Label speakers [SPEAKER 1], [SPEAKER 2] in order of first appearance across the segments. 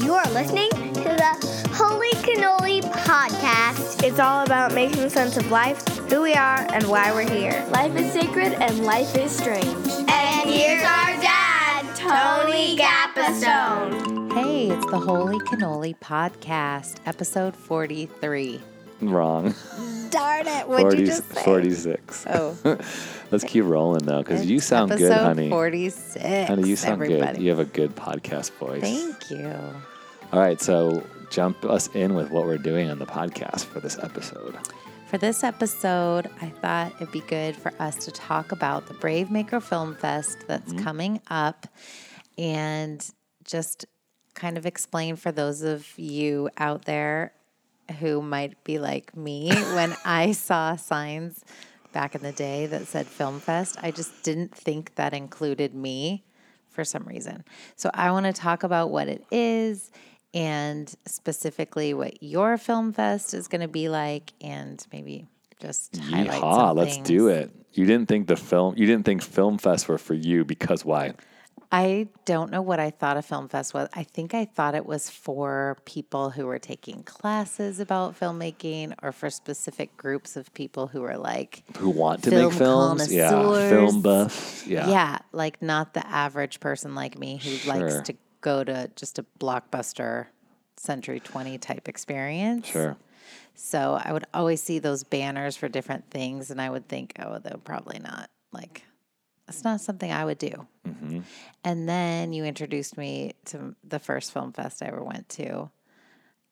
[SPEAKER 1] You're listening to the Holy Cannoli Podcast.
[SPEAKER 2] It's all about making sense of life, who we are, and why we're here.
[SPEAKER 3] Life is sacred and life is strange.
[SPEAKER 1] And here's our dad, Tony Gapastione.
[SPEAKER 4] Hey, it's the Holy Cannoli Podcast, episode 43.
[SPEAKER 5] Wrong.
[SPEAKER 4] Darn it, what'd
[SPEAKER 5] 40,
[SPEAKER 4] you just say?
[SPEAKER 5] 46.
[SPEAKER 4] Oh.
[SPEAKER 5] Let's keep rolling though, because you sound good, honey.
[SPEAKER 4] 46.
[SPEAKER 5] Honey, you sound
[SPEAKER 4] everybody.
[SPEAKER 5] good. You have a good podcast voice.
[SPEAKER 4] Thank you.
[SPEAKER 5] All right, so jump us in with what we're doing on the podcast for this episode.
[SPEAKER 4] For this episode, I thought it'd be good for us to talk about the Brave Maker Film Fest that's
[SPEAKER 5] Mm-hmm.
[SPEAKER 4] coming up and just kind of explain for those of you out there who might be like me when I saw signs back in the day that said Film Fest, I just didn't think that included me for some reason. So I want to talk about what it is and specifically what your film fest is going to be like and maybe just highlight
[SPEAKER 5] Yeehaw, let's do it. You didn't think the film you didn't think Film Fest were for you because why?
[SPEAKER 4] I don't know what I thought a film fest was. I think I thought it was for people who were taking classes about filmmaking or for specific groups of people who were like
[SPEAKER 5] Who want to
[SPEAKER 4] Film
[SPEAKER 5] make films? Yeah. Film buffs. Yeah.
[SPEAKER 4] yeah. like not the average person like me who likes to go to just a blockbuster Century 20 type experience.
[SPEAKER 5] Sure.
[SPEAKER 4] So I would always see those banners for different things, and I would think, oh, they're probably not like, it's not something I would do.
[SPEAKER 5] Mm-hmm.
[SPEAKER 4] And then you introduced me to the first film fest I ever went to,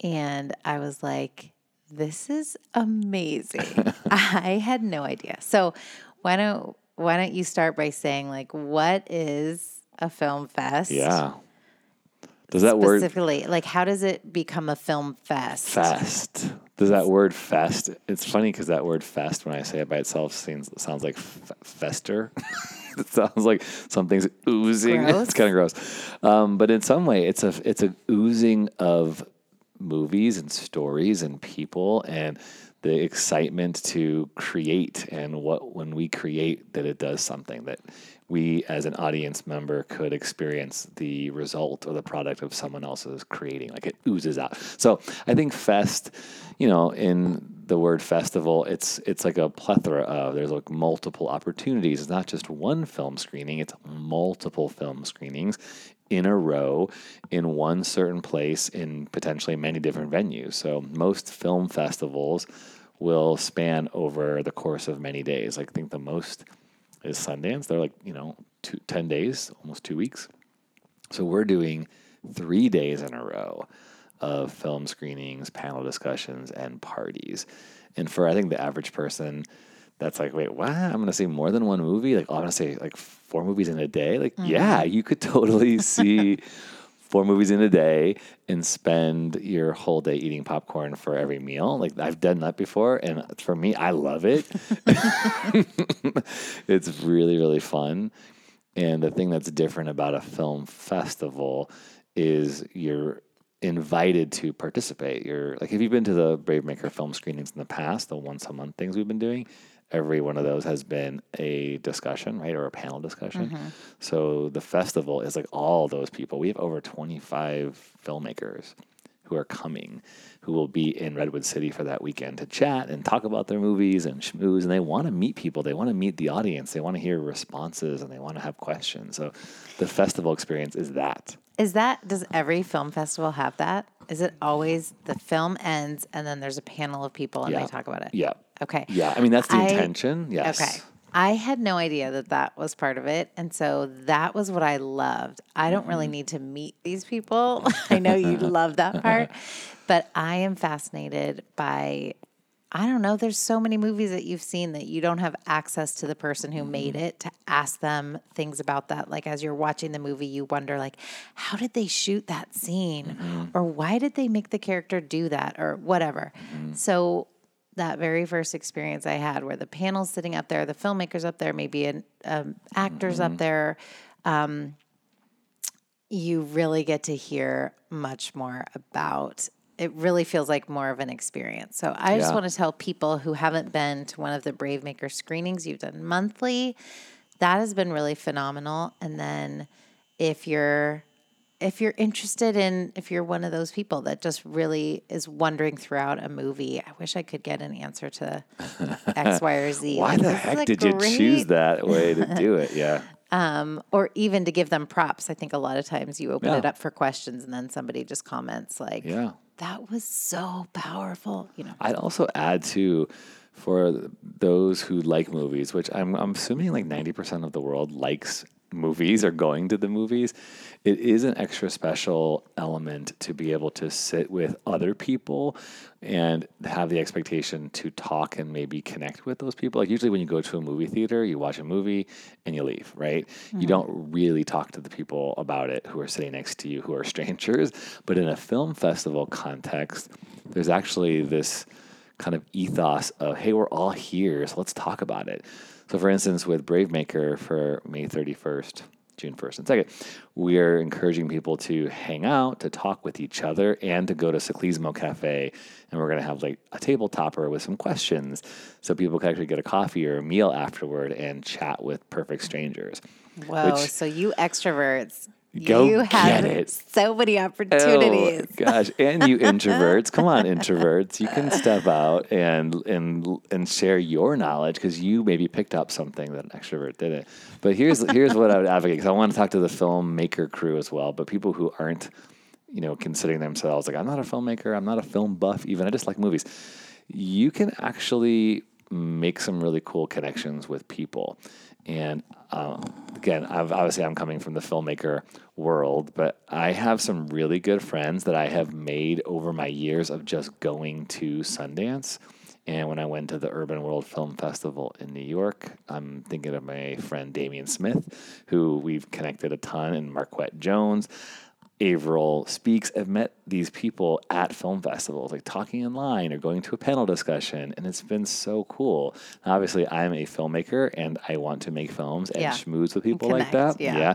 [SPEAKER 4] and I was like, this is amazing. I had no idea. So why don't why don't you start by saying like what is a film fest?
[SPEAKER 5] Yeah. Does that word
[SPEAKER 4] specifically like how does it become a film fest?
[SPEAKER 5] fest? Does that word fest? It's funny because that word fest, when I say it by itself, seems sounds like f- fester. it sounds like something's oozing.
[SPEAKER 4] Gross.
[SPEAKER 5] it's kind of gross, um, but in some way, it's a it's a oozing of movies and stories and people and the excitement to create and what when we create that it does something that we as an audience member could experience the result or the product of someone else's creating like it oozes out so i think fest you know in the word festival it's it's like a plethora of there's like multiple opportunities it's not just one film screening it's multiple film screenings in a row in one certain place in potentially many different venues. So most film festivals will span over the course of many days. Like I think the most is Sundance. They're like, you know, two, 10 days, almost two weeks. So we're doing three days in a row of film screenings, panel discussions, and parties. And for I think the average person, that's like, wait, what? I'm gonna see more than one movie? Like, oh, I'm gonna say like four movies in a day? Like, yeah, mm-hmm. you could totally see four movies in a day and spend your whole day eating popcorn for every meal. Like I've done that before, and for me, I love it. it's really, really fun. And the thing that's different about a film festival is you're invited to participate. You're like, if you've been to the Brave Maker film screenings in the past, the once a month things we've been doing, every one of those has been a discussion, right, or a panel discussion. Mm-hmm. So the festival is like all those people. We have over 25 filmmakers who are coming, who will be in Redwood City for that weekend to chat and talk about their movies and schmooze. And they want to meet people. They want to meet the audience. They want to hear responses and they want to have questions. So the festival experience is that.
[SPEAKER 4] Is that does every film festival have that? Is it always the film ends and then there's a panel of people and
[SPEAKER 5] Yeah.
[SPEAKER 4] they talk about it?
[SPEAKER 5] Yeah.
[SPEAKER 4] Okay.
[SPEAKER 5] Yeah. I mean, that's the
[SPEAKER 4] I-
[SPEAKER 5] intention. Yes.
[SPEAKER 4] Okay. I had no idea that that was part of it. And so that was what I loved. I don't really
[SPEAKER 5] Mm-hmm.
[SPEAKER 4] need to meet these people. I know you love that part, but I am fascinated by, I don't know, there's so many movies that you've seen that you don't have access to the person who made
[SPEAKER 5] Mm-hmm.
[SPEAKER 4] it to ask them things about that. Like as you're watching the movie, you wonder, like, how did they shoot that scene?
[SPEAKER 5] Mm-hmm.
[SPEAKER 4] Or why did they make the character do that? Or whatever. So that very first experience I had, where the panel's sitting up there, the filmmakers up there, maybe an um, actors
[SPEAKER 5] Mm-hmm.
[SPEAKER 4] up there, um, you really get to hear much more about. It really feels like more of an experience. So I just want to tell people who haven't been to one of the Brave Maker screenings, you've done monthly. That has been really phenomenal. And then if you're if you're interested in, if you're one of those people that just really is wondering throughout a movie, I wish I could get an answer to X, Y, or Z.
[SPEAKER 5] Why
[SPEAKER 4] Like,
[SPEAKER 5] the heck did you choose that way to do it? Yeah.
[SPEAKER 4] Um, or even to give them props. I think a lot of times you open
[SPEAKER 5] Yeah.
[SPEAKER 4] it up for questions and then somebody just comments like,
[SPEAKER 5] Yeah.
[SPEAKER 4] that was so powerful. You know,
[SPEAKER 5] I'd also add too, for those who like movies, which I'm, I'm assuming like 90% of the world likes movies or going to the movies, it is an extra special element to be able to sit with other people and have the expectation to talk and maybe connect with those people. Like usually when you go to a movie theater, you watch a movie and you leave, right? You mm-hmm. don't really talk to the people about it who are sitting next to you who are strangers. But in a film festival context, there's actually this kind of ethos of, hey, we're all here, so let's talk about it. So, for instance, with Brave Maker for May 31st, June 1st and 2nd, we are encouraging people to hang out, to talk with each other, and to go to Ciclismo Cafe. And we're going to have like a table topper with some questions so people can actually get a coffee or a meal afterward and chat with perfect strangers.
[SPEAKER 4] whoa.
[SPEAKER 5] Which-
[SPEAKER 4] so you extroverts,
[SPEAKER 5] Go
[SPEAKER 4] you have
[SPEAKER 5] get it.
[SPEAKER 4] so many opportunities.
[SPEAKER 5] Oh gosh! And you introverts, come on, introverts, you can step out and and and share your knowledge because you maybe picked up something that an extrovert didn't. But here's here's what I would advocate because I want to talk to the filmmaker crew as well, but people who aren't, you know, considering themselves like I'm not a filmmaker, I'm not a film buff, even I just like movies. You can actually make some really cool connections with people. And um, again, I've, obviously, I'm coming from the filmmaker world, but I have some really good friends that I have made over my years of just going to Sundance. And when I went to the Urban World Film Festival in New York, I'm thinking of my friend Damian Smith, who we've connected a ton, and Marquette Jones. Averill Speaks. I've met these people at film festivals, like talking in line or going to a panel discussion, and it's been so cool. Now, obviously, I'm a filmmaker and I want to make films and
[SPEAKER 4] Yeah.
[SPEAKER 5] schmooze with people like that.
[SPEAKER 4] Connect, yeah.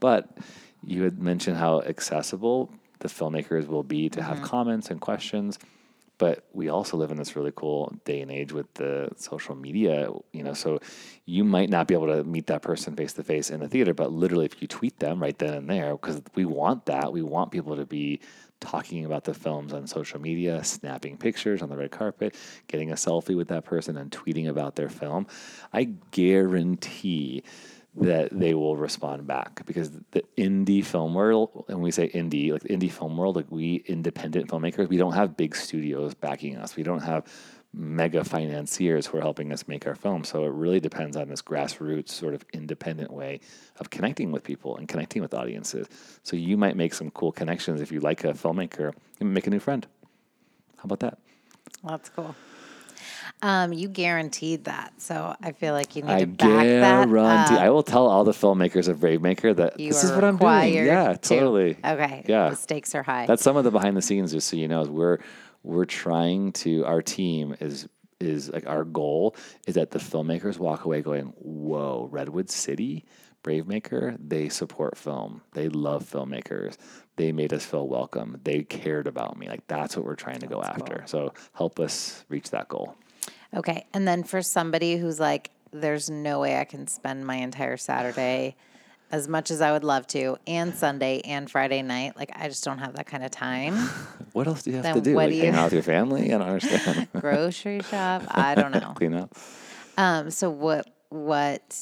[SPEAKER 5] But you had mentioned how accessible the filmmakers will be to
[SPEAKER 4] Mm-hmm.
[SPEAKER 5] have comments and questions. But we also live in this really cool day and age with the social media, you know. So you might not be able to meet that person face to face in the theater, but literally, if you tweet them right then and there, because we want that, we want people to be talking about the films on social media, snapping pictures on the red carpet, getting a selfie with that person, and tweeting about their film. I guarantee that they will respond back because the indie film world, and we say indie, like the indie film world, like we independent filmmakers, we don't have big studios backing us. We don't have mega financiers who are helping us make our film. So it really depends on this grassroots sort of independent way of connecting with people and connecting with audiences. So you might make some cool connections if you like a filmmaker, make a new friend. How about that?
[SPEAKER 4] That's cool. Um, you guaranteed that, so I feel like you need
[SPEAKER 5] I
[SPEAKER 4] to back that.
[SPEAKER 5] guarantee.
[SPEAKER 4] up.
[SPEAKER 5] I will tell all the filmmakers of Brave Maker that
[SPEAKER 4] You
[SPEAKER 5] this is what I'm doing. Yeah,
[SPEAKER 4] to.
[SPEAKER 5] totally.
[SPEAKER 4] Okay.
[SPEAKER 5] Yeah.
[SPEAKER 4] The stakes are high.
[SPEAKER 5] That's some of the behind the scenes, just so you know. Is we're we're trying to. Our team is is like our goal is that the filmmakers walk away going, "Whoa, Redwood City, Brave Maker, they support film. They love filmmakers. They made us feel welcome. They cared about me. Like that's what we're trying to go after. So help us reach that goal.
[SPEAKER 4] Okay. And then for somebody who's like, there's no way I can spend my entire Saturday as much as I would love to, and Sunday and Friday night, like I just don't have that kind of time.
[SPEAKER 5] What else do you have
[SPEAKER 4] Then
[SPEAKER 5] to do?
[SPEAKER 4] what
[SPEAKER 5] Like
[SPEAKER 4] do
[SPEAKER 5] hang
[SPEAKER 4] you-
[SPEAKER 5] out with your family? I don't understand.
[SPEAKER 4] Grocery shop. I don't know.
[SPEAKER 5] Clean up.
[SPEAKER 4] Um, so what what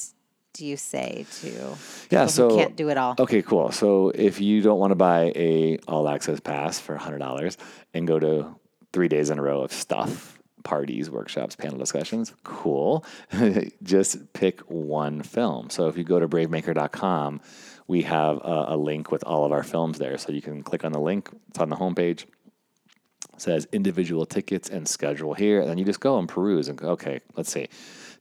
[SPEAKER 4] do you say to
[SPEAKER 5] Yeah, so
[SPEAKER 4] can't do it all?
[SPEAKER 5] Okay, cool. So if you don't want to buy a all access pass for hundred dollars and go to three days in a row of stuff, parties, workshops, panel discussions, cool. Just pick one film. So if you go to bravemaker.com, we have a, a link with all of our films there. So you can click on the link. It's on the homepage says individual tickets and schedule here. And then you just go and peruse and go, okay, let's see.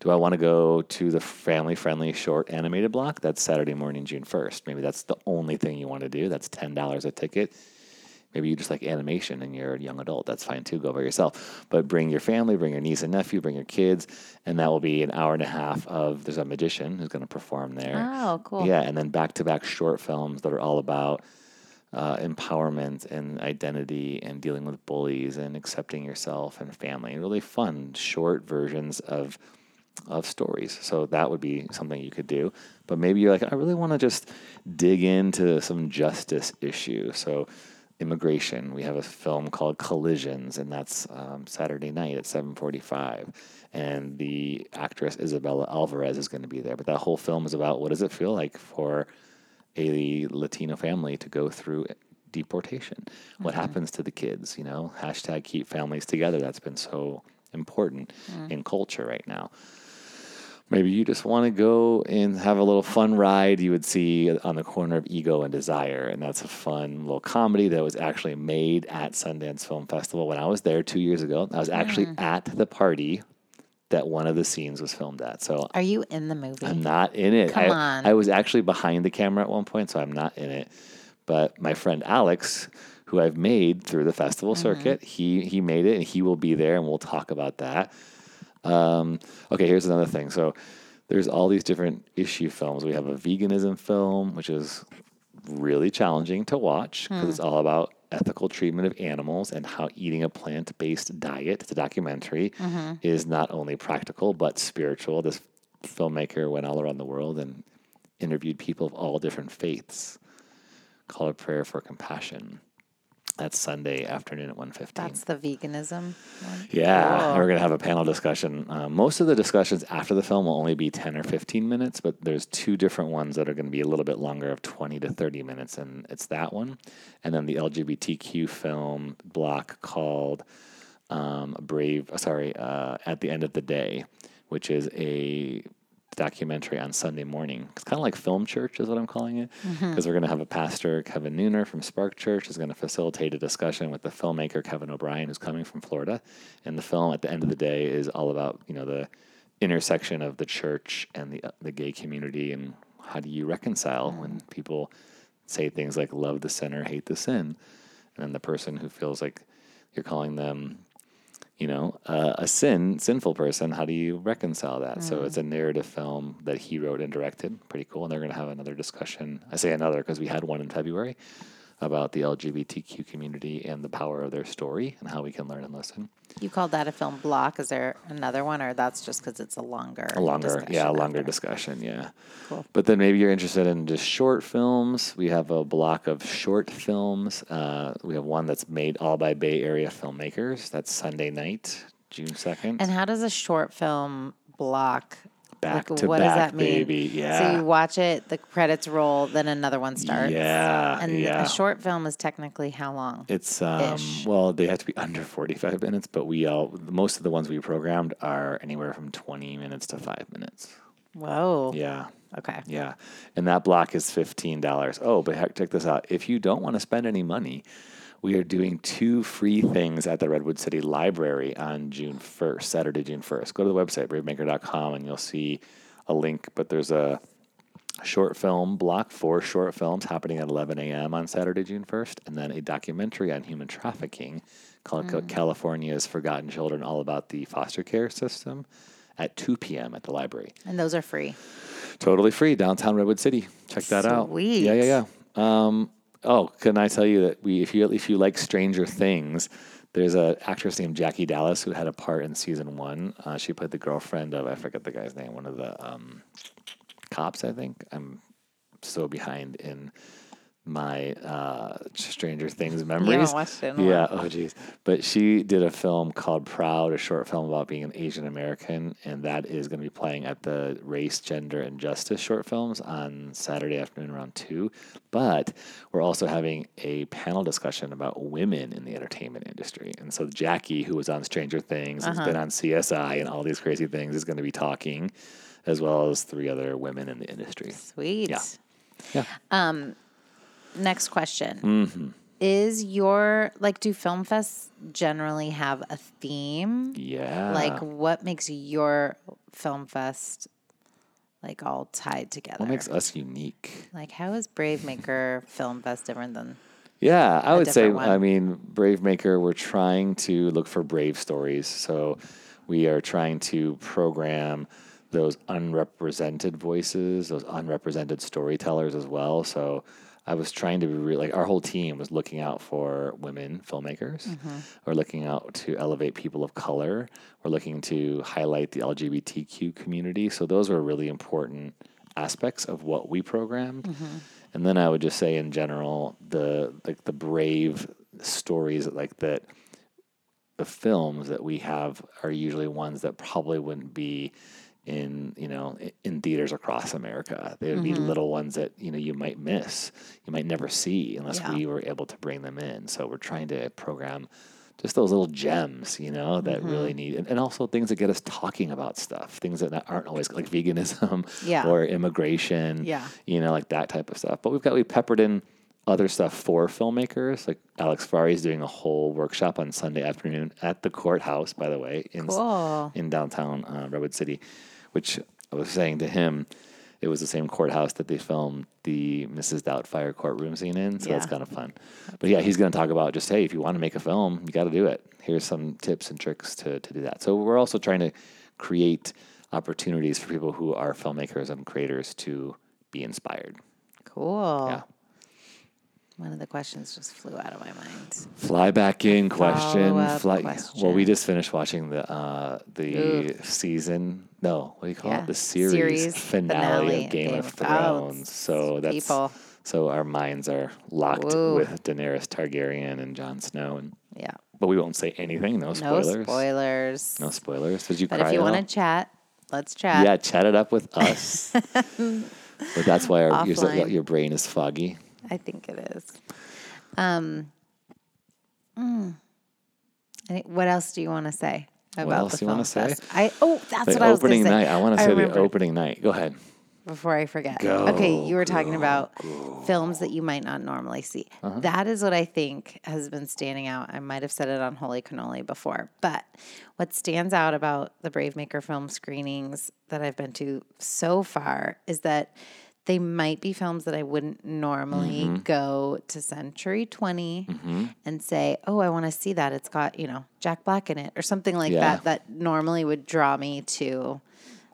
[SPEAKER 5] Do I want to go to the family friendly short animated block? That's Saturday morning, June 1st. Maybe that's the only thing you want to do. That's $10 a ticket. Maybe you just like animation and you're a young adult. That's fine too. Go by yourself. But bring your family, bring your niece and nephew, bring your kids. And that will be an hour and a half of there's a magician who's going to perform there.
[SPEAKER 4] Oh, cool.
[SPEAKER 5] Yeah. And then back to back short films that are all about uh, empowerment and identity and dealing with bullies and accepting yourself and family. Really fun, short versions of of stories. So that would be something you could do. But maybe you're like, I really want to just dig into some justice issue. So immigration, we have a film called Collisions, and that's um, Saturday night at 7:45. And the actress Isabella Alvarez is going to be there. But that whole film is about what does it feel like for a Latino family to go through deportation? What happens to the kids? You know, hashtag keep families together. That's been so important in culture right now. Maybe you just want to go and have a little fun ride you would see on the corner of Ego and Desire. And that's a fun little comedy that was actually made at Sundance Film Festival when I was there two years ago. I was actually at the party that one of the scenes was filmed at. So
[SPEAKER 4] Are you in the movie?
[SPEAKER 5] I'm not in it.
[SPEAKER 4] Come
[SPEAKER 5] I,
[SPEAKER 4] on.
[SPEAKER 5] I was actually behind the camera at one point, so I'm not in it. But my friend Alex, who I've made through the festival
[SPEAKER 4] Mm-hmm.
[SPEAKER 5] circuit, he he made it, and he will be there, and we'll talk about that. Um, okay, here's another thing. So there's all these different issue films. We have a veganism film, which is really challenging to watch because it's all about ethical treatment of animals and how eating a plant-based diet, it's a documentary, is not only practical but spiritual. This filmmaker went all around the world and interviewed people of all different faiths. Call a prayer for compassion. That's Sunday afternoon at 1.15.
[SPEAKER 4] That's the veganism one.
[SPEAKER 5] Yeah,
[SPEAKER 4] Cool.
[SPEAKER 5] we're going to have a panel discussion. Uh, most of the discussions after the film will only be 10 or 15 minutes, but there's two different ones that are going to be a little bit longer of 20 to 30 minutes, and it's that one. And then the LGBTQ film block called um, Brave, uh, sorry, uh, At the End of the Day, which is a documentary on Sunday morning. It's kind of like film church, is what I'm calling it, mm-hmm. because we're going to have a pastor, Kevin Nooner from Spark Church, is going to facilitate a discussion with the filmmaker Kevin O'Brien, who's coming from Florida. And the film, at the end of the day, is all about you know the intersection of the church and the the gay community, and how do you reconcile mm-hmm. when people say things like "love the sinner, hate the sin," and then the person who feels like you're calling them you know, uh, a sin, sinful person. How do you reconcile that? So it's a narrative film that he wrote and directed. Pretty cool. And they're going to have another discussion. I say another because we had one in February about the LGBTQ community and the power of their story and how we can learn and listen.
[SPEAKER 4] You called that a film block. Is there another one, or that's just because it's a longer,
[SPEAKER 5] A longer, yeah, a longer
[SPEAKER 4] after?
[SPEAKER 5] discussion, yeah.
[SPEAKER 4] Cool.
[SPEAKER 5] But then maybe you're interested in just short films. We have a block of short films. Uh, we have one that's made all by Bay Area filmmakers. That's Sunday night, June 2nd.
[SPEAKER 4] And how does a short film block?
[SPEAKER 5] Back
[SPEAKER 4] like,
[SPEAKER 5] to
[SPEAKER 4] what
[SPEAKER 5] back,
[SPEAKER 4] does that mean?
[SPEAKER 5] baby.
[SPEAKER 4] So you watch it, the credits roll, then another one starts.
[SPEAKER 5] Yeah,
[SPEAKER 4] And
[SPEAKER 5] yeah.
[SPEAKER 4] a short film is technically how long?
[SPEAKER 5] It's um
[SPEAKER 4] Ish.
[SPEAKER 5] well, they have to be under forty five minutes, but we all most of the ones we programmed are anywhere from twenty minutes to five minutes.
[SPEAKER 4] Whoa.
[SPEAKER 5] Yeah.
[SPEAKER 4] Okay.
[SPEAKER 5] Yeah. And that block is fifteen dollars. Oh, but heck, check this out. If you don't want to spend any money, we are doing two free things at the Redwood City Library on June first, Saturday, June first. Go to the website, bravemaker.com and you'll see a link. But there's a short film block, four short films happening at 11 a.m. on Saturday, June 1st, and then a documentary on human trafficking called Ca- California's Forgotten Children, all about the foster care system at 2 p.m. at the library.
[SPEAKER 4] And those are free.
[SPEAKER 5] Totally free, downtown Redwood City. Check that out.
[SPEAKER 4] Sweet.
[SPEAKER 5] Yeah, yeah, yeah. Um, oh, can I tell you that we, if you if you like Stranger Things, there's an actress named Jackie Dallas who had a part in season one. Uh, she played the girlfriend of I forget the guy's name, one of the um, cops. I think I'm so behind in my uh, Stranger Things memories.
[SPEAKER 4] watched it
[SPEAKER 5] yeah. Oh, geez. But she did a film called Proud, a short film about being an Asian American, and that is going to be playing at the Race, Gender, and Justice short films on Saturday afternoon around two. But we're also having a panel discussion about women in the entertainment industry, and so Jackie, who was on Stranger Things, has been on CSI and all these crazy things, is going to be talking, as well as three other women in the industry.
[SPEAKER 4] Sweet.
[SPEAKER 5] Yeah. Yeah.
[SPEAKER 4] Next question.
[SPEAKER 5] Mm-hmm.
[SPEAKER 4] Is your, like, do film fests generally have a theme?
[SPEAKER 5] Yeah.
[SPEAKER 4] Like, what makes your film fest, like, all tied together?
[SPEAKER 5] what makes us unique?
[SPEAKER 4] like, how is Brave Maker Film Fest different than
[SPEAKER 5] Yeah, I would say,
[SPEAKER 4] one.
[SPEAKER 5] I mean, Brave Maker, we're trying to look for brave stories. So we are trying to program those unrepresented voices, those unrepresented storytellers as well. So I was trying to be re- like our whole team was looking out for women filmmakers. Mm-hmm. We're looking out to elevate people of color. We're looking to highlight the LGBTQ community. So those were really important aspects of what we programmed. Mm-hmm. And then I would just say in general, the like the brave stories like that the films that we have are usually ones that probably wouldn't be in you know in theaters across America. They would be mm-hmm. little ones that you know you might miss, you might never see unless
[SPEAKER 4] Yeah.
[SPEAKER 5] we were able to bring them in. So we're trying to program just those little gems, you know, that really mm-hmm. need, and, and also things that get us talking about stuff, things that aren't always like veganism
[SPEAKER 4] Yeah.
[SPEAKER 5] or immigration,
[SPEAKER 4] Yeah.
[SPEAKER 5] you know, like that type of stuff. But we've got we peppered in other stuff for filmmakers. Like Alex Ferrari is doing a whole workshop on Sunday afternoon at the courthouse, by the way, in
[SPEAKER 4] Cool.
[SPEAKER 5] in downtown uh, Redwood City, which I was saying to him, it was the same courthouse that they filmed the Mrs. Doubtfire courtroom scene in. So that's kind of fun. But yeah, he's going to talk about just, hey, if you want to make a film, you got to do it. Here's some tips and tricks to, to do that. So we're also trying to create opportunities for people who are filmmakers and creators to be inspired.
[SPEAKER 4] Cool.
[SPEAKER 5] Yeah.
[SPEAKER 4] One of the questions just flew out of my mind.
[SPEAKER 5] Fly back in question.
[SPEAKER 4] follow-up
[SPEAKER 5] Fly. Well, we just finished watching the uh, the season. No, what do you call
[SPEAKER 4] Yeah,
[SPEAKER 5] it? The series,
[SPEAKER 4] series
[SPEAKER 5] finale,
[SPEAKER 4] finale
[SPEAKER 5] of Game, of Thrones. so that's
[SPEAKER 4] people.
[SPEAKER 5] so our minds are locked
[SPEAKER 4] Ooh.
[SPEAKER 5] with Daenerys Targaryen and Jon Snow, and
[SPEAKER 4] Yeah.
[SPEAKER 5] but we won't say anything. No spoilers.
[SPEAKER 4] No
[SPEAKER 5] spoilers.
[SPEAKER 4] spoilers.
[SPEAKER 5] No spoilers. Did you
[SPEAKER 4] But
[SPEAKER 5] cry?
[SPEAKER 4] if you
[SPEAKER 5] at
[SPEAKER 4] want
[SPEAKER 5] all?
[SPEAKER 4] to chat, let's chat.
[SPEAKER 5] yeah, chat it up with us. but that's why our, your,
[SPEAKER 4] Offline.
[SPEAKER 5] your brain is foggy.
[SPEAKER 4] I think it is. Um, mm. What else do you want to say about
[SPEAKER 5] else
[SPEAKER 4] the
[SPEAKER 5] do you wanna
[SPEAKER 4] film
[SPEAKER 5] say?
[SPEAKER 4] I oh, that's
[SPEAKER 5] The
[SPEAKER 4] what I was
[SPEAKER 5] opening
[SPEAKER 4] gonna say.
[SPEAKER 5] night. I want to say the opening night. Go ahead.
[SPEAKER 4] before I forget.
[SPEAKER 5] Go,
[SPEAKER 4] okay, you were talking about films that you might not normally see.
[SPEAKER 5] Uh-huh.
[SPEAKER 4] That is what I think has been standing out. I might have said it on Holy Cannoli before, but what stands out about the Brave Maker film screenings that I've been to so far is that they might be films that I wouldn't normally
[SPEAKER 5] Mm-hmm.
[SPEAKER 4] go to Century 20 and say, "Oh, I want to see that. It's got, you know, Jack Black in it or something like
[SPEAKER 5] Yeah.
[SPEAKER 4] that that normally would draw me to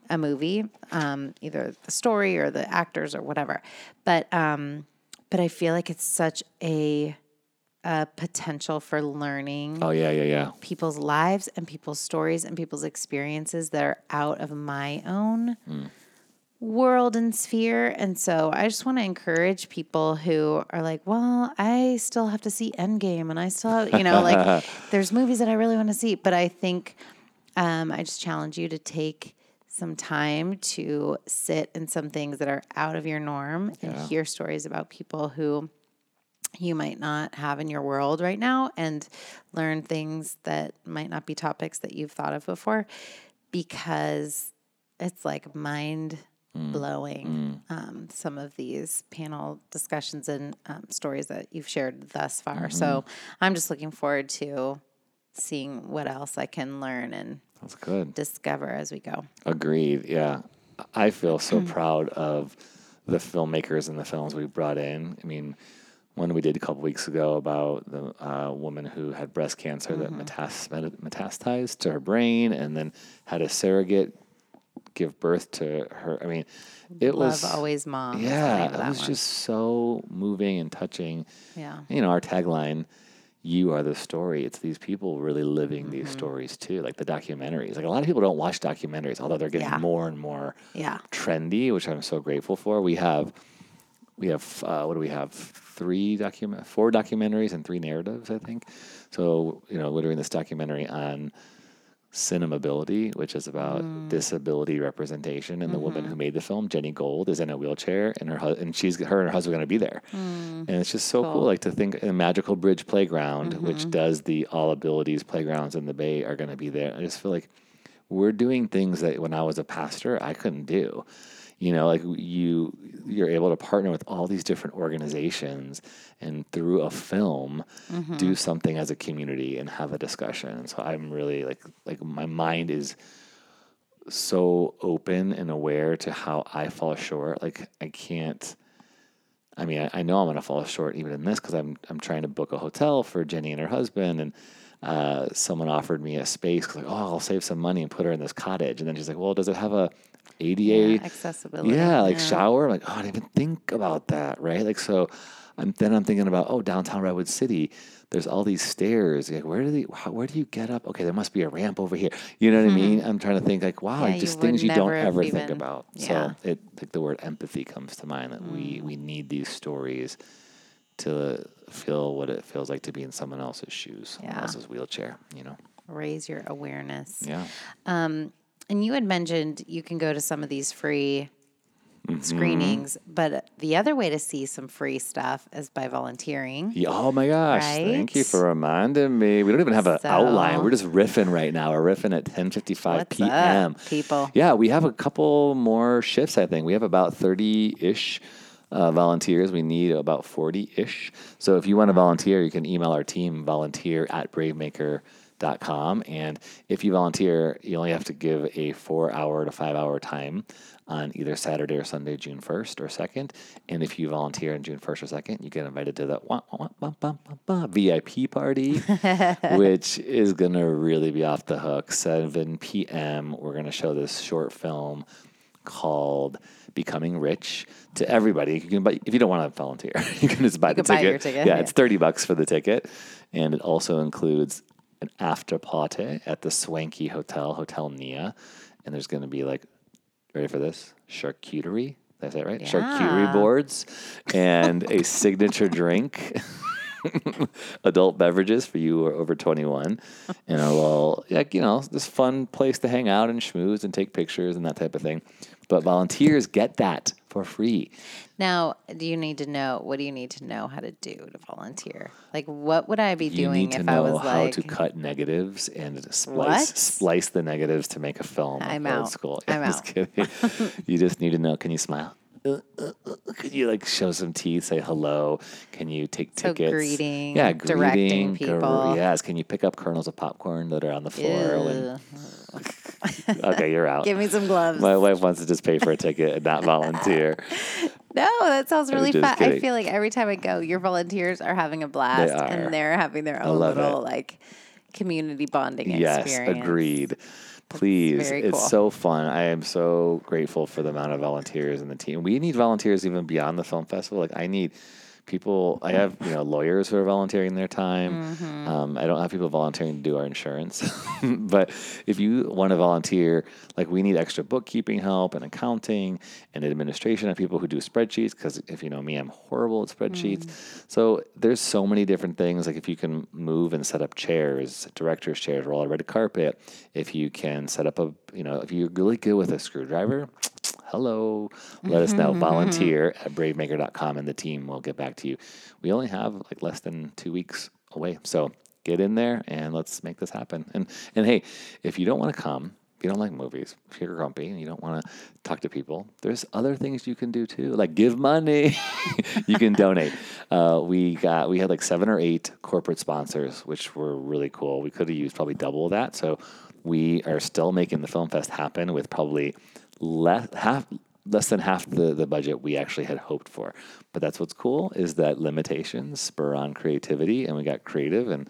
[SPEAKER 4] a movie, um, either the story or the actors or whatever. But um, but I feel like it's such a, a potential for learning
[SPEAKER 5] Oh yeah, yeah, yeah.
[SPEAKER 4] people's lives and people's stories and people's experiences that are out of my own world and sphere. And so I just want to encourage people who are like, well, I still have to see Endgame and I still have, you know, like there's movies that I really want to see. But I think um, I just challenge you to take some time to sit in some things that are out of your norm and hear stories about people who you might not have in your world right now and learn things that might not be topics that you've thought of before because it's like mind blowing um, some of these panel discussions and um, stories that you've shared thus far. So I'm just looking forward to seeing what else I can learn and
[SPEAKER 5] That's good.
[SPEAKER 4] discover as we go.
[SPEAKER 5] Agreed. Yeah. I feel so proud of the filmmakers and the films we brought in. I mean, one we did a couple weeks ago about the uh, woman who had breast cancer that metas- meta- metastasized to her brain and then had a surrogate give birth to her. I mean, it
[SPEAKER 4] Love
[SPEAKER 5] was
[SPEAKER 4] always mom. is the name
[SPEAKER 5] yeah, it was
[SPEAKER 4] one.
[SPEAKER 5] just so moving and touching.
[SPEAKER 4] yeah.
[SPEAKER 5] You know, our tagline, you are the story. It's these people really living
[SPEAKER 4] Mm-hmm.
[SPEAKER 5] these stories too, like the documentaries. Like a lot of people don't watch documentaries, although they're getting
[SPEAKER 4] Yeah.
[SPEAKER 5] more and more
[SPEAKER 4] Yeah.
[SPEAKER 5] trendy, which I'm so grateful for. We have, we have, uh, what do we have? Three document, four documentaries and three narratives, I think. So you know, we're doing this documentary on cinemability, which is about
[SPEAKER 4] Mm.
[SPEAKER 5] disability representation. And the woman
[SPEAKER 4] Mm-hmm.
[SPEAKER 5] who made the film, Jenni Gold, is in a wheelchair, and her hu- and she's her and her husband are going to be there.
[SPEAKER 4] Mm.
[SPEAKER 5] And it's just so cool. like to think a Magical Bridge Playground,
[SPEAKER 4] Mm-hmm.
[SPEAKER 5] which does the all abilities playgrounds in the Bay, are going to be there. I just feel like we're doing things that when I was a pastor I couldn't do. You know, like you you're able to partner with all these different organizations and through a film do mm-hmm. something as a community and have a discussion. So I'm really like like my mind is so open and aware to how I fall short. Like I can't I mean, I, I know I'm going to fall short even in this because I'm I'm trying to book a hotel for Jenni and her husband, and uh, someone offered me a space. 'cause like, oh, I'll save some money and put her in this cottage. And then she's like, well, does it have a ADA?
[SPEAKER 4] Yeah, accessibility.
[SPEAKER 5] Yeah, like
[SPEAKER 4] Yeah.
[SPEAKER 5] shower. I'm like, oh, I didn't even think about that, right? Like, so I'm, then I'm thinking about, oh, downtown Redwood City, there's all these stairs. Like, where do they, how, where do you get up? Okay, there must be a ramp over here. You know what I mean? I'm trying to think like, wow,
[SPEAKER 4] Mm-hmm. Yeah,
[SPEAKER 5] like
[SPEAKER 4] you
[SPEAKER 5] just things you don't ever think about. So it, like the word empathy comes to mind that
[SPEAKER 4] Mm.
[SPEAKER 5] we, we need these stories to feel what it feels like to be in someone else's shoes, someone
[SPEAKER 4] Yeah.
[SPEAKER 5] else's wheelchair, you know?
[SPEAKER 4] Raise your awareness.
[SPEAKER 5] Yeah.
[SPEAKER 4] Um, and you had mentioned you can go to some of these free screenings, but the other way to see some free stuff is by volunteering.
[SPEAKER 5] Yeah, oh my gosh. Thank you for reminding me. We don't even have an
[SPEAKER 4] So-
[SPEAKER 5] outline. We're just riffing right now. We're riffing at 10:55
[SPEAKER 4] What's
[SPEAKER 5] p.m.
[SPEAKER 4] people?
[SPEAKER 5] Yeah, we have a couple more shifts, I think. We have about 30-ish uh, volunteers. We need about 40-ish. So if you want to volunteer, you can email our team volunteer at bravemaker.com. And if you volunteer, you only have to give a four hour to five hour time on either Saturday or Sunday, June 1st or 2nd. And if you volunteer on June 1st or 2nd, you get invited to the wah, wah, wah, VIP party, which is going to really be off the hook. 7 p.m., we're going to show this short film called Becoming Rich to everybody. You can buy, if you don't want to volunteer, you can just buy the
[SPEAKER 4] can buy
[SPEAKER 5] ticket.
[SPEAKER 4] ticket,
[SPEAKER 5] Yeah,
[SPEAKER 4] yeah.
[SPEAKER 5] it's 30 bucks for the ticket. And it also includes an after party at the swanky hotel, Hotel Nia. And there's going to be like, ready for this? Charcuterie. Did I say it right? Charcuterie boards and a signature drink. adult beverages for you who are over 21 and a little like you know this fun place to hang out and schmooze and take pictures and that type of thing but volunteers get that for free
[SPEAKER 4] Now, do you need to know what do you need to know how to do to volunteer? Like, what would I be doing?
[SPEAKER 5] you
[SPEAKER 4] doing
[SPEAKER 5] need to
[SPEAKER 4] if
[SPEAKER 5] know
[SPEAKER 4] I was
[SPEAKER 5] how
[SPEAKER 4] like,
[SPEAKER 5] to cut negatives and splice
[SPEAKER 4] What?
[SPEAKER 5] splice the negatives to make a film
[SPEAKER 4] I'm
[SPEAKER 5] old
[SPEAKER 4] out.
[SPEAKER 5] school
[SPEAKER 4] I'm
[SPEAKER 5] just kidding you just need to know can you smile Uh, uh, uh, Can you like show some teeth, say hello? Can you take
[SPEAKER 4] So
[SPEAKER 5] tickets?
[SPEAKER 4] greeting,
[SPEAKER 5] yeah,
[SPEAKER 4] directing
[SPEAKER 5] greeting, gr-
[SPEAKER 4] people.
[SPEAKER 5] yes. Can you pick up kernels of popcorn that are on the floor? When, okay, you're out.
[SPEAKER 4] give me some gloves?
[SPEAKER 5] My wife wants to just pay for a ticket and not volunteer.
[SPEAKER 4] No, that sounds really fun. I feel like every time I go, your volunteers are having a blast
[SPEAKER 5] are.
[SPEAKER 4] and they're having their own little
[SPEAKER 5] it.
[SPEAKER 4] like community bonding
[SPEAKER 5] yes,
[SPEAKER 4] experience.
[SPEAKER 5] agreed. Please, it's
[SPEAKER 4] cool.
[SPEAKER 5] so fun. I am so grateful for the amount of volunteers in the team. We need volunteers even beyond the film festival. Like I need people. I have you know lawyers who are volunteering their time.
[SPEAKER 4] Mm-hmm.
[SPEAKER 5] Um, I don't have people volunteering to do our insurance, but if you want to volunteer, like we need extra bookkeeping help and accounting and administration of people who do spreadsheets. Because if you know me, I'm horrible at spreadsheets.
[SPEAKER 4] Mm.
[SPEAKER 5] So there's so many different things. Like if you can move and set up chairs, directors' chairs, roll out red carpet. If you can set up a, you know, if you're really good with a screwdriver, hello, let us know. Volunteer at bravemaker.com and the team will get back to you. We only have like less than two weeks away. So get in there and let's make this happen. And and hey, if you don't want to come, if you don't like movies, if you're grumpy and you don't want to talk to people, there's other things you can do too, like give money. you can donate. Uh, we got we had like seven or eight corporate sponsors, which were really cool. We could have used probably double that. So we are still making the film fest happen with probably less half less than half the, the budget we actually had hoped for. But that's what's cool is that limitations spur on creativity and we got creative and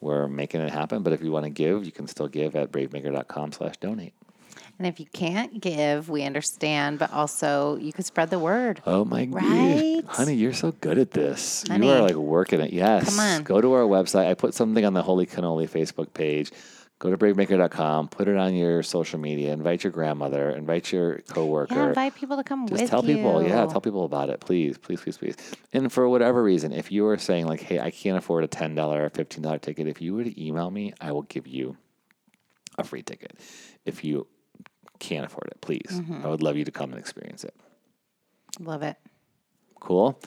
[SPEAKER 5] we're making it happen. But if you want to give, you can still give at bravemaker.com slash donate.
[SPEAKER 4] And if you can't give, we understand, but also you could spread the word.
[SPEAKER 5] Oh my gosh. Honey, you're so good at this.
[SPEAKER 4] Honey.
[SPEAKER 5] You are like working it. Yes.
[SPEAKER 4] Come on.
[SPEAKER 5] Go to our website. I put something on the Holy Cannoli Facebook page. Go to bravemaker.com, put it on your social media, invite your grandmother, invite your coworker.
[SPEAKER 4] Yeah, invite people to come
[SPEAKER 5] Just
[SPEAKER 4] with
[SPEAKER 5] tell
[SPEAKER 4] you.
[SPEAKER 5] people, yeah, tell people about it, please, please, please, please. And for whatever reason, if you are saying like, "Hey, I can't afford a ten dollar or fifteen dollar ticket," if you were to email me, I will give you a free ticket. If you can't afford it, please,
[SPEAKER 4] Mm-hmm.
[SPEAKER 5] I would love you to come and experience it.
[SPEAKER 4] Love it.
[SPEAKER 5] Cool.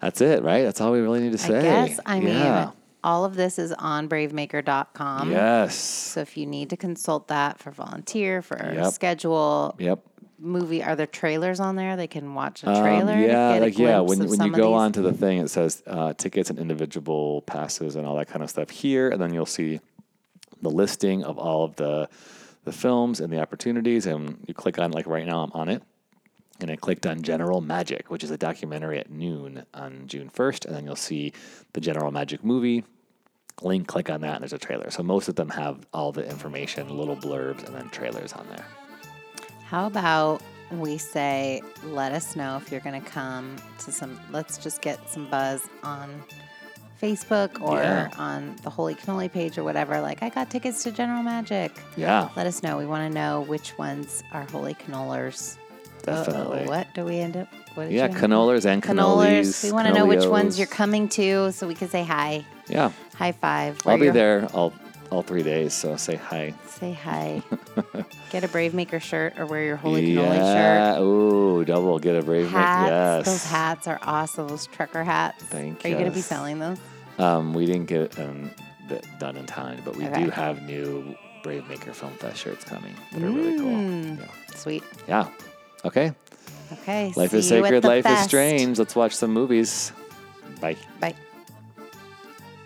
[SPEAKER 5] That's it, right? That's all we really need to say.
[SPEAKER 4] I guess. I mean,
[SPEAKER 5] yeah.
[SPEAKER 4] All of this is on bravemaker.com.
[SPEAKER 5] yes.
[SPEAKER 4] So if you need to consult that for volunteer, for
[SPEAKER 5] Yep.
[SPEAKER 4] schedule,
[SPEAKER 5] Yep.
[SPEAKER 4] movie, are there trailers on there? They can watch a
[SPEAKER 5] Um,
[SPEAKER 4] trailer. to
[SPEAKER 5] yeah, like yeah. When when you go
[SPEAKER 4] these?
[SPEAKER 5] onto the thing, it says uh, tickets and individual passes and all that kind of stuff here, and then you'll see the listing of all of the the films and the opportunities, and you click on like right now I'm on it. And I clicked on General Magic, which is a documentary at noon on June 1st. And then you'll see the General Magic movie. link, click on that, and there's a trailer. So most of them have all the information, little blurbs, and then trailers on there.
[SPEAKER 4] How about we say, let us know if you're going to come to some, let's just get some buzz on Facebook or
[SPEAKER 5] Yeah.
[SPEAKER 4] on the Holy Cannoli page or whatever. Like, I got tickets to General Magic.
[SPEAKER 5] Yeah,
[SPEAKER 4] Let us know. We want to know which ones are Holy Cannolers. Uh-oh,
[SPEAKER 5] definitely.
[SPEAKER 4] what do we end up? What
[SPEAKER 5] Yeah, canolers and cannolis.
[SPEAKER 4] We want to know which ones you're coming to so we can say hi.
[SPEAKER 5] Yeah,
[SPEAKER 4] High five.
[SPEAKER 5] I'll be there all all three days. So say hi.
[SPEAKER 4] Say hi. Get a Brave Maker shirt or wear your Holy Cannoli shirt.
[SPEAKER 5] yeah. Ooh, double. Get a brave.
[SPEAKER 4] Maker.
[SPEAKER 5] Yes.
[SPEAKER 4] Those hats are awesome. Those trucker hats.
[SPEAKER 5] Thank you.
[SPEAKER 4] Are you going to be selling those?
[SPEAKER 5] Um, we didn't get um, done in time, but we
[SPEAKER 4] Okay.
[SPEAKER 5] do have new Brave Maker Film Fest shirts coming that are really cool.
[SPEAKER 4] Mm.
[SPEAKER 5] Yeah.
[SPEAKER 4] Sweet.
[SPEAKER 5] yeah. Okay.
[SPEAKER 4] Okay.
[SPEAKER 5] Life
[SPEAKER 4] see
[SPEAKER 5] is
[SPEAKER 4] you at
[SPEAKER 5] sacred.
[SPEAKER 4] the
[SPEAKER 5] Life is strange. Let's watch some movies. Bye.
[SPEAKER 4] Bye.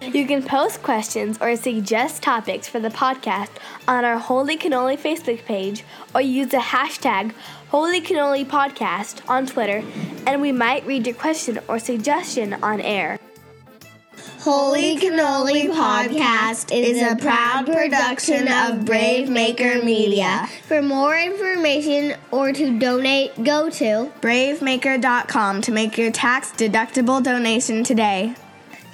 [SPEAKER 3] You can post questions or suggest topics for the podcast on our Holy Cannoli Facebook page or use the hashtag Holy Cannoli Podcast on Twitter, and we might read your question or suggestion on air.
[SPEAKER 1] Holy Cannoli Podcast is a proud production of Brave Maker Media. For more information or to donate, go to
[SPEAKER 2] Bravemaker.com to make your tax deductible donation today.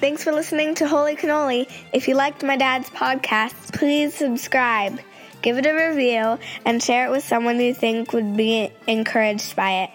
[SPEAKER 3] Thanks for listening to Holy Cannoli. If you liked my dad's podcast, please subscribe, give it a review, and share it with someone you think would be encouraged by it.